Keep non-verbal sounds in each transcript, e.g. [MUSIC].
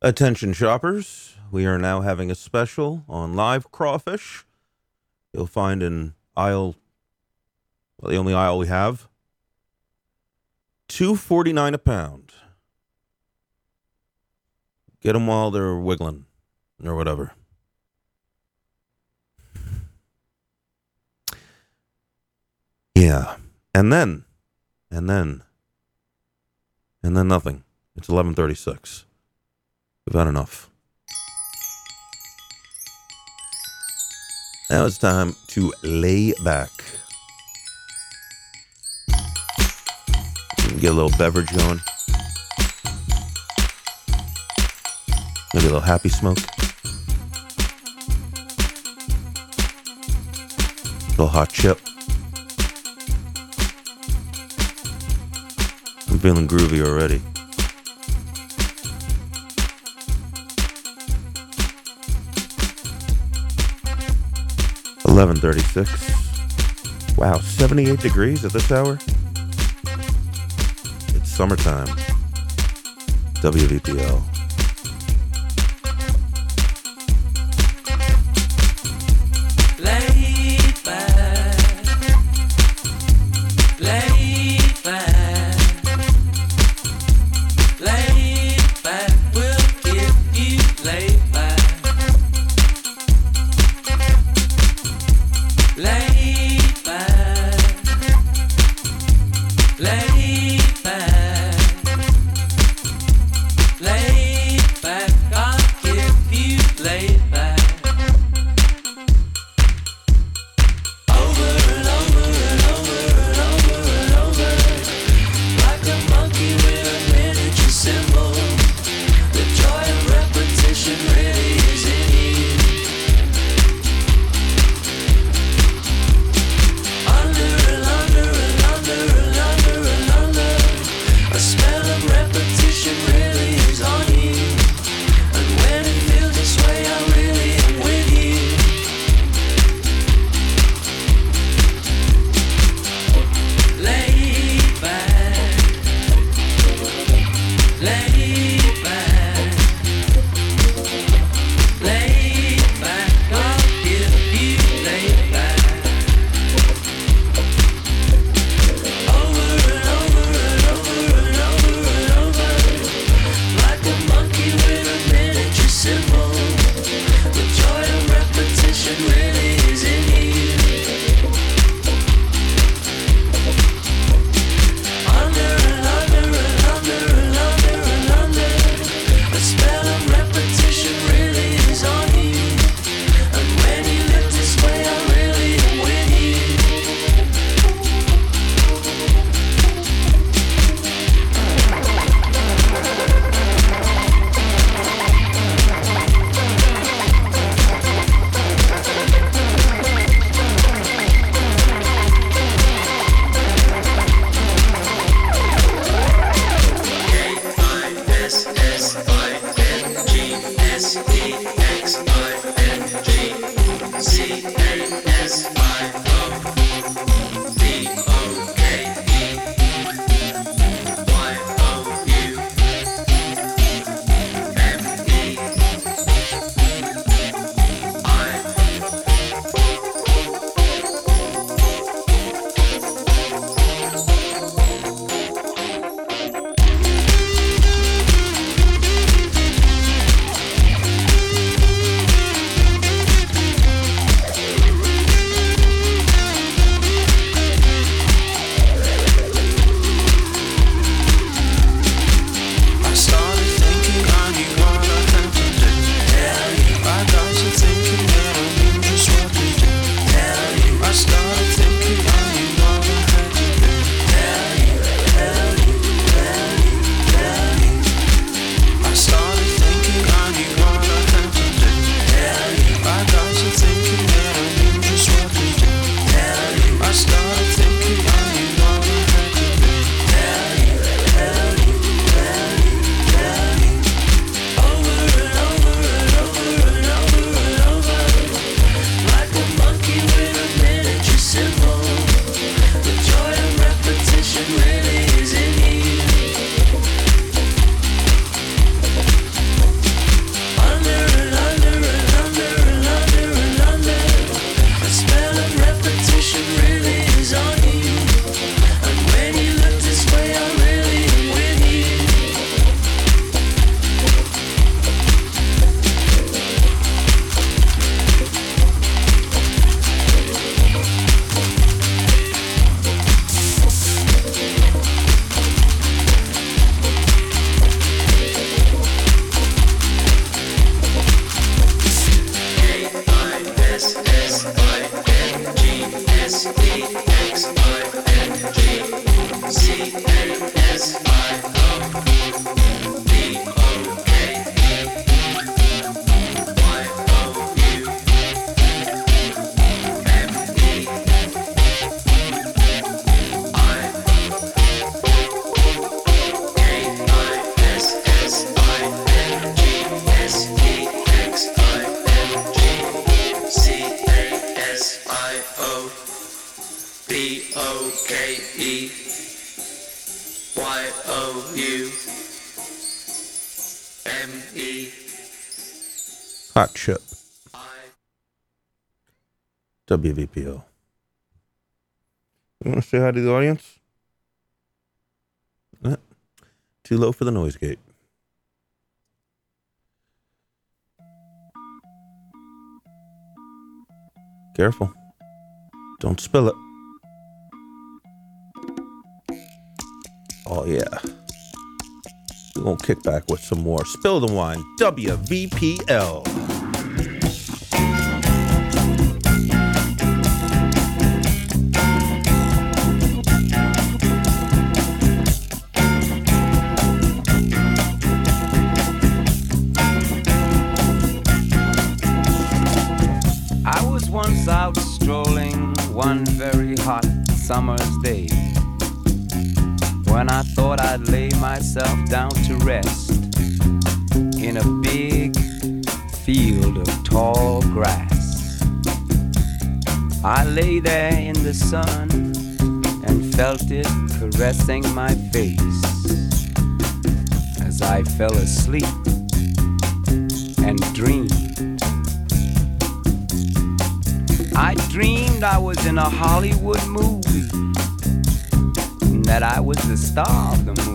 Attention shoppers, we are now having a special on live crawfish. You'll find an aisle, well, the only aisle we have, two forty nine a pound. Get them while they're wiggling, or whatever. Yeah, and then, and then, and then nothing. It's eleven thirty six. We've had enough. Now it's time to lay back. Get a little beverage going. Maybe a little happy smoke. A little hot chip. I'm feeling groovy already. Eleven thirty-six. Wow, seventy-eight degrees at this hour. It's summertime. WVPL. Hot chip. WVPO. You want to say hi to the audience? Too low for the noise gate. Careful. Don't spill it. Oh, yeah. We're going to kick back with some more Spill the Wine WVPL. I was once out strolling one very hot summer's day when I thought I'd lay myself down to rest in a big field of tall grass. I lay there in the sun and felt it caressing my face as I fell asleep and dreamed. I dreamed I was in a Hollywood movie and that I was the star of the.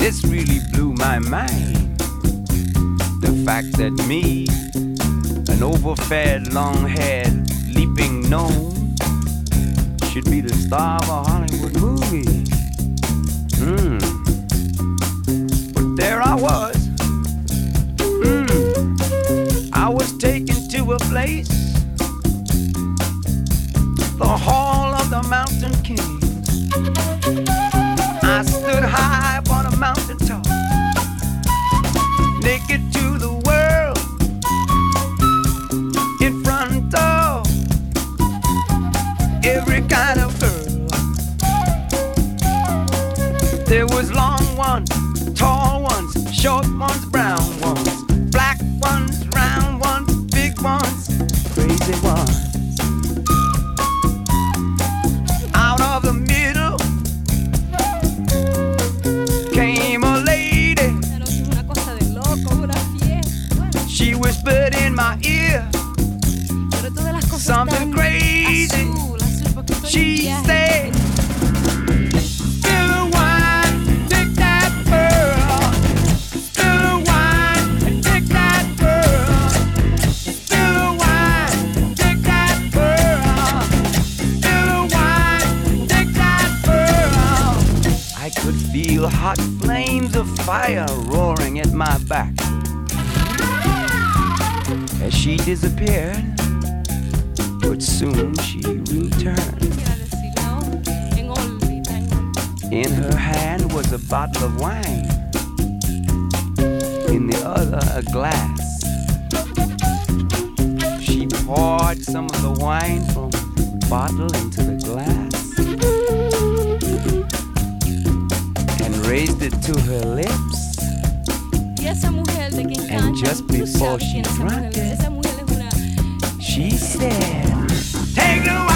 This really blew my mind. The fact that me, an overfed, long haired, leaping gnome, should be the star of a Hollywood movie. Hmm. But there I was. Hmm. I was taken to a place fire roaring at my back. As she disappeared, but soon she returned. In her hand was a bottle of wine, in the other, a glass. She poured some of the wine from the bottle into the glass raised it to her lips. Y esa mujer de quien And just before she quién es esa drank it, Esa mujer es una She said, Take the wine,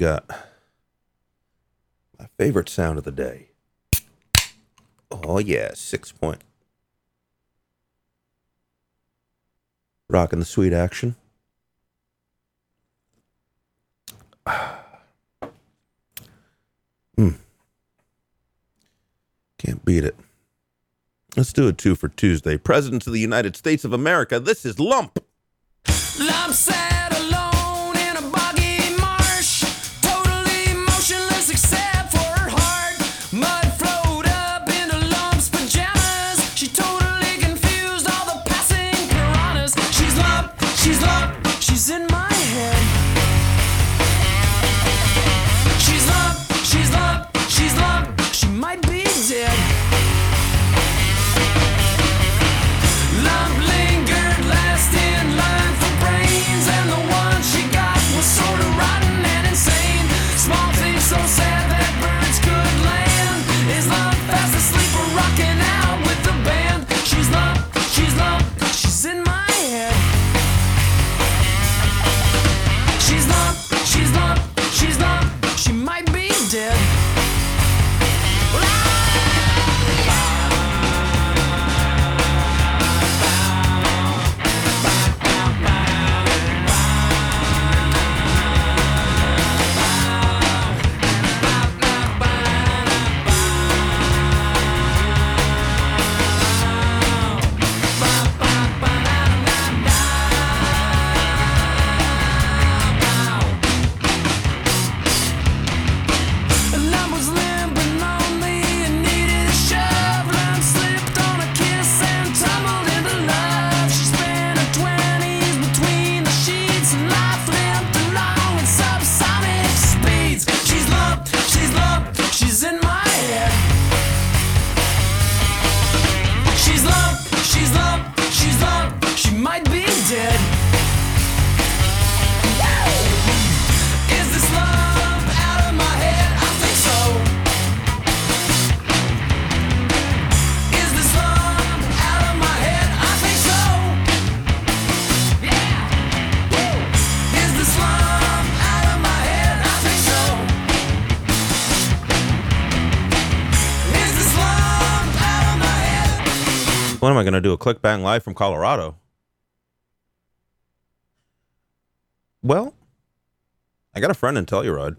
got my favorite sound of the day. Oh yeah, six point. Rocking the sweet action. [SIGHS] Hmm. Can't beat it. Let's do it two for Tuesday. President of the United States of America. This is Lump. Lump going to do a click bang live from Colorado. Well, I got a friend in Telluride.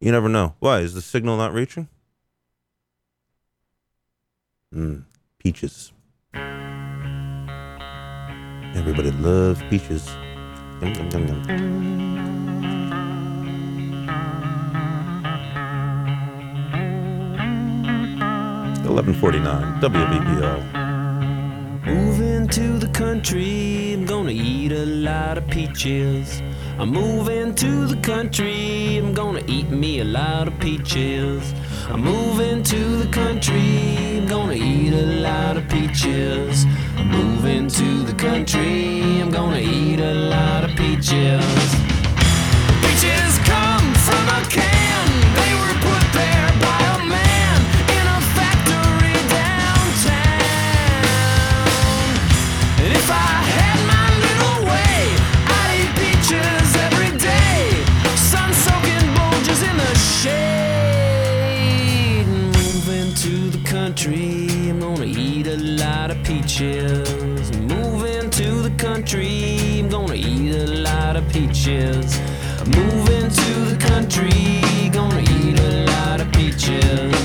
you never know. Why? Is the signal not reaching? Hmm, peaches. Everybody loves peaches. Yum, yum, yum, 1149 WBBL. Moving to the country, I'm gonna eat a lot of peaches. I'm moving to the country, I'm gonna eat me a lot of peaches. I'm moving to the country, I'm gonna eat a lot of peaches. I'm moving to the country, I'm gonna eat a lot of peaches. peaches. Moving to the country, I'm gonna eat a lot of peaches. Moving to the country, gonna eat a lot of peaches.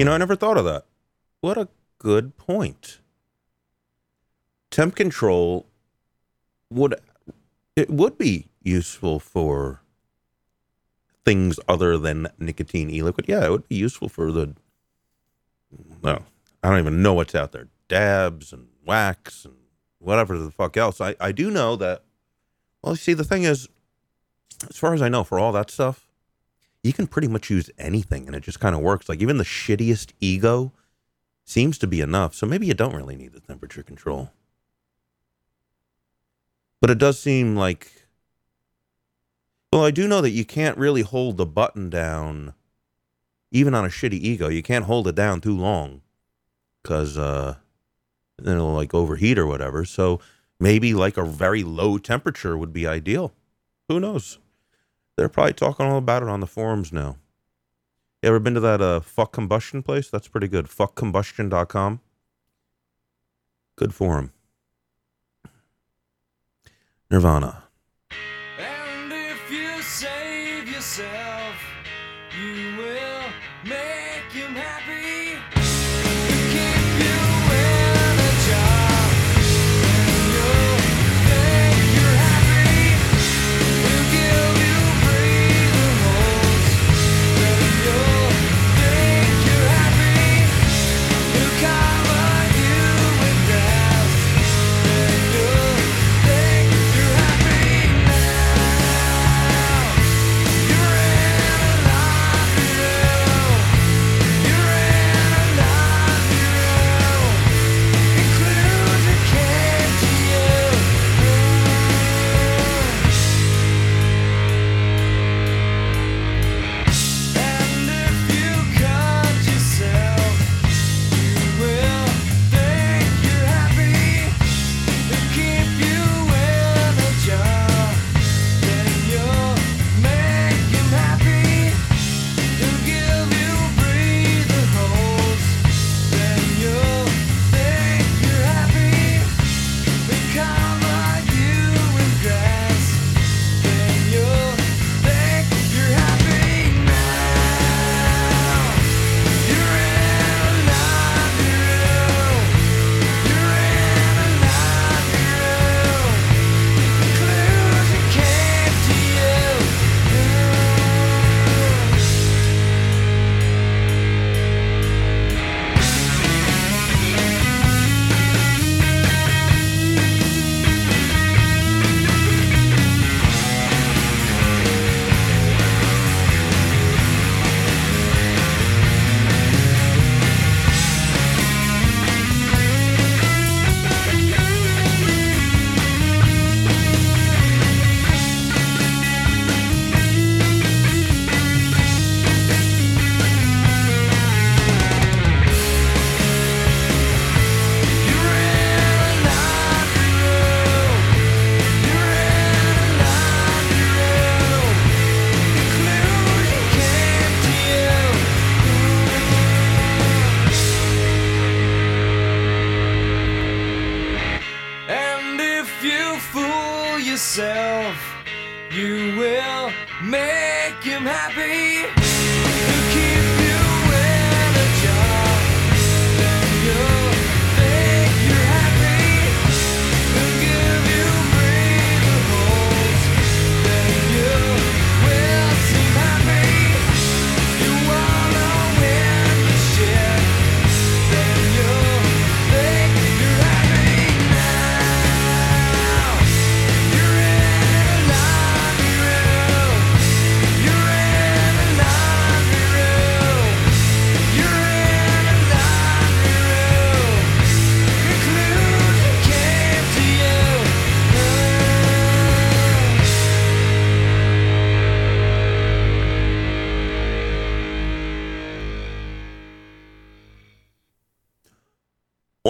You know, I never thought of that. What a good point. Temp control would it would be useful for things other than nicotine e-liquid. Yeah, it would be useful for the no, I don't even know what's out there. Dabs and wax and whatever the fuck else. I, I do know that well, see the thing is as far as I know, for all that stuff, you can pretty much use anything and it just kind of works. Like even the shittiest eGo seems to be enough. So maybe you don't really need the temperature control. But it does seem like well, I do know that you can't really hold the button down even on a shitty eGo. You can't hold it down too long cuz uh then it'll like overheat or whatever. So maybe like a very low temperature would be ideal. Who knows? They're probably talking all about it on the forums now. You ever been to that uh, fuck combustion place? That's pretty good. Fuckcombustion.com. Good forum. Nirvana. And if you save yourself, you will make him happy.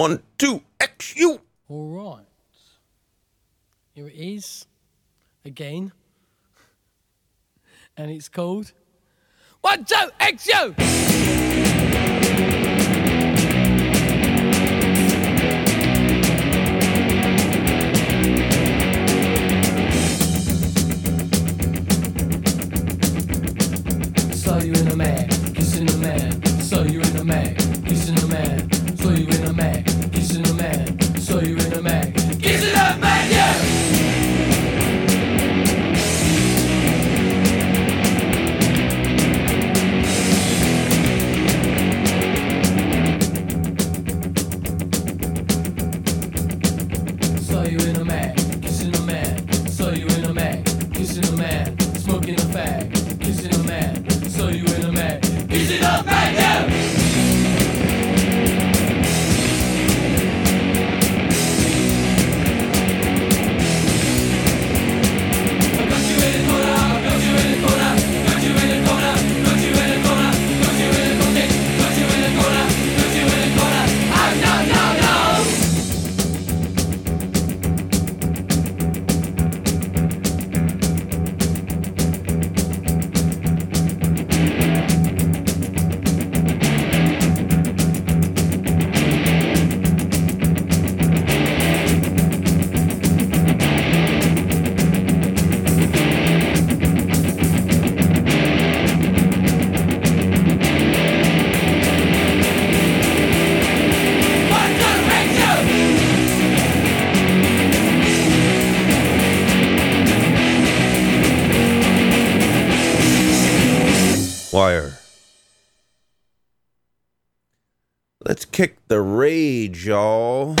One, two, X you. All right. Here it is again. And it's called One, Two, X You! Saw you in a man, kissing a man. Saw you in a mag, kissing a man. Saw you in you in a mag, y'all.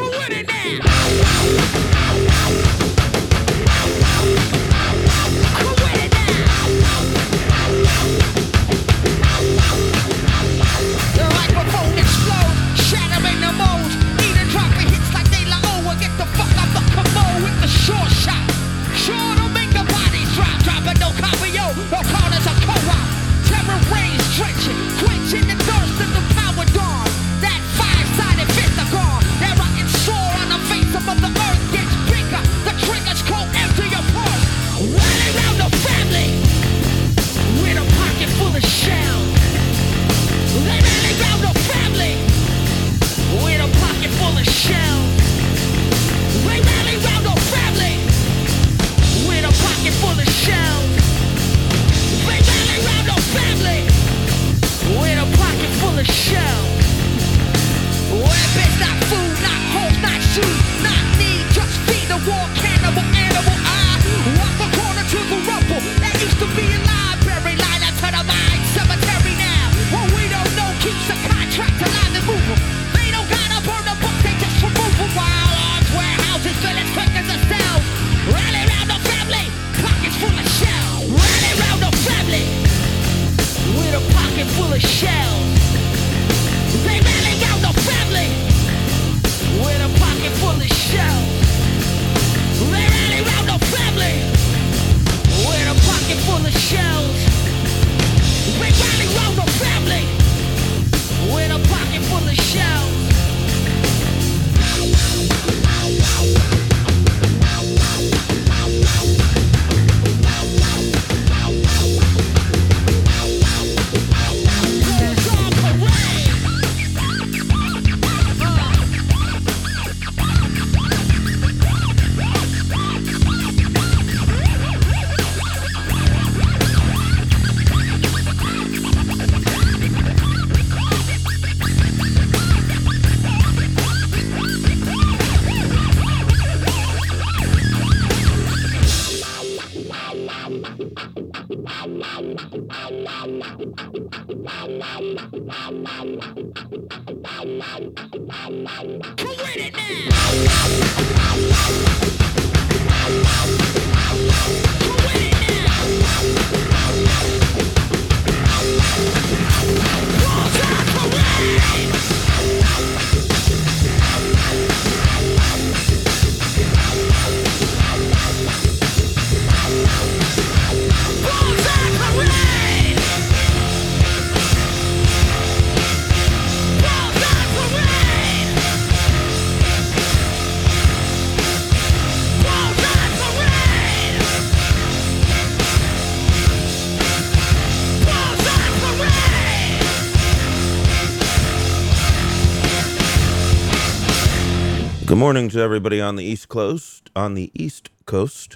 morning to everybody on the East Coast, on the East Coast,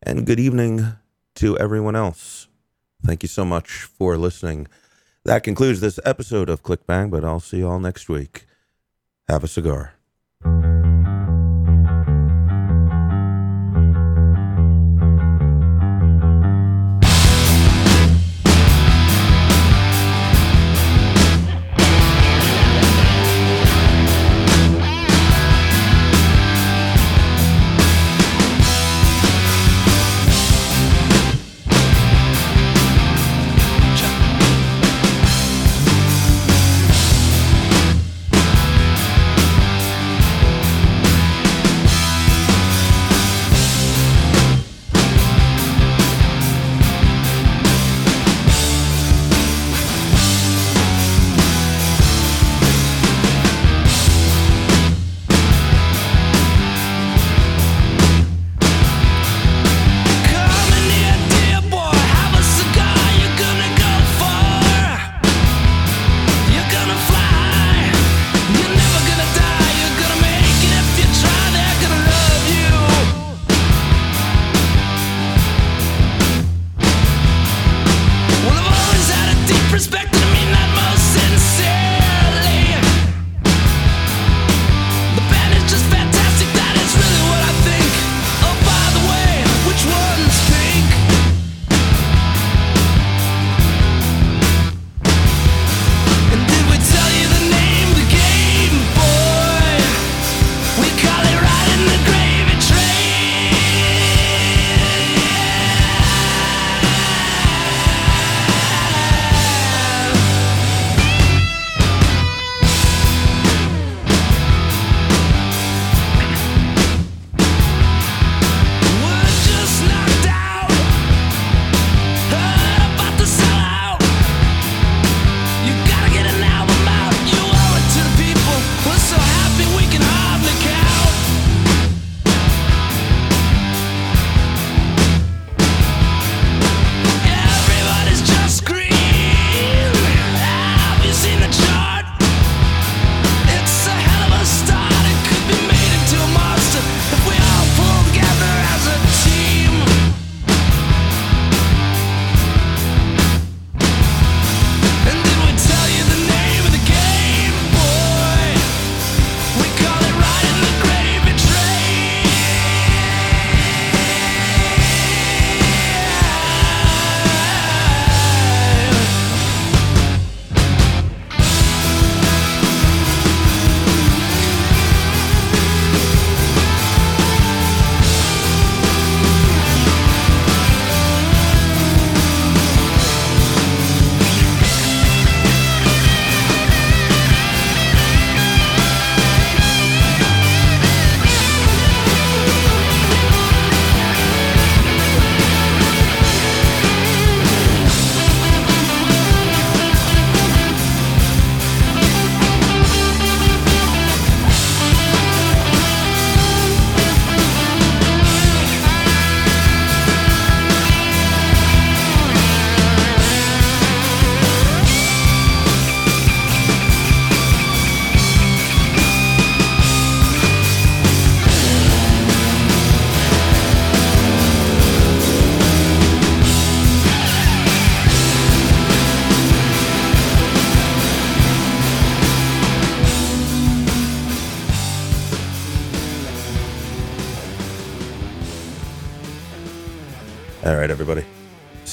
and good evening to everyone else. Thank you so much for listening. That concludes this episode of Clickbang, but I'll see you all next week. Have a cigar.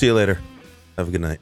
See you later. Have a good night.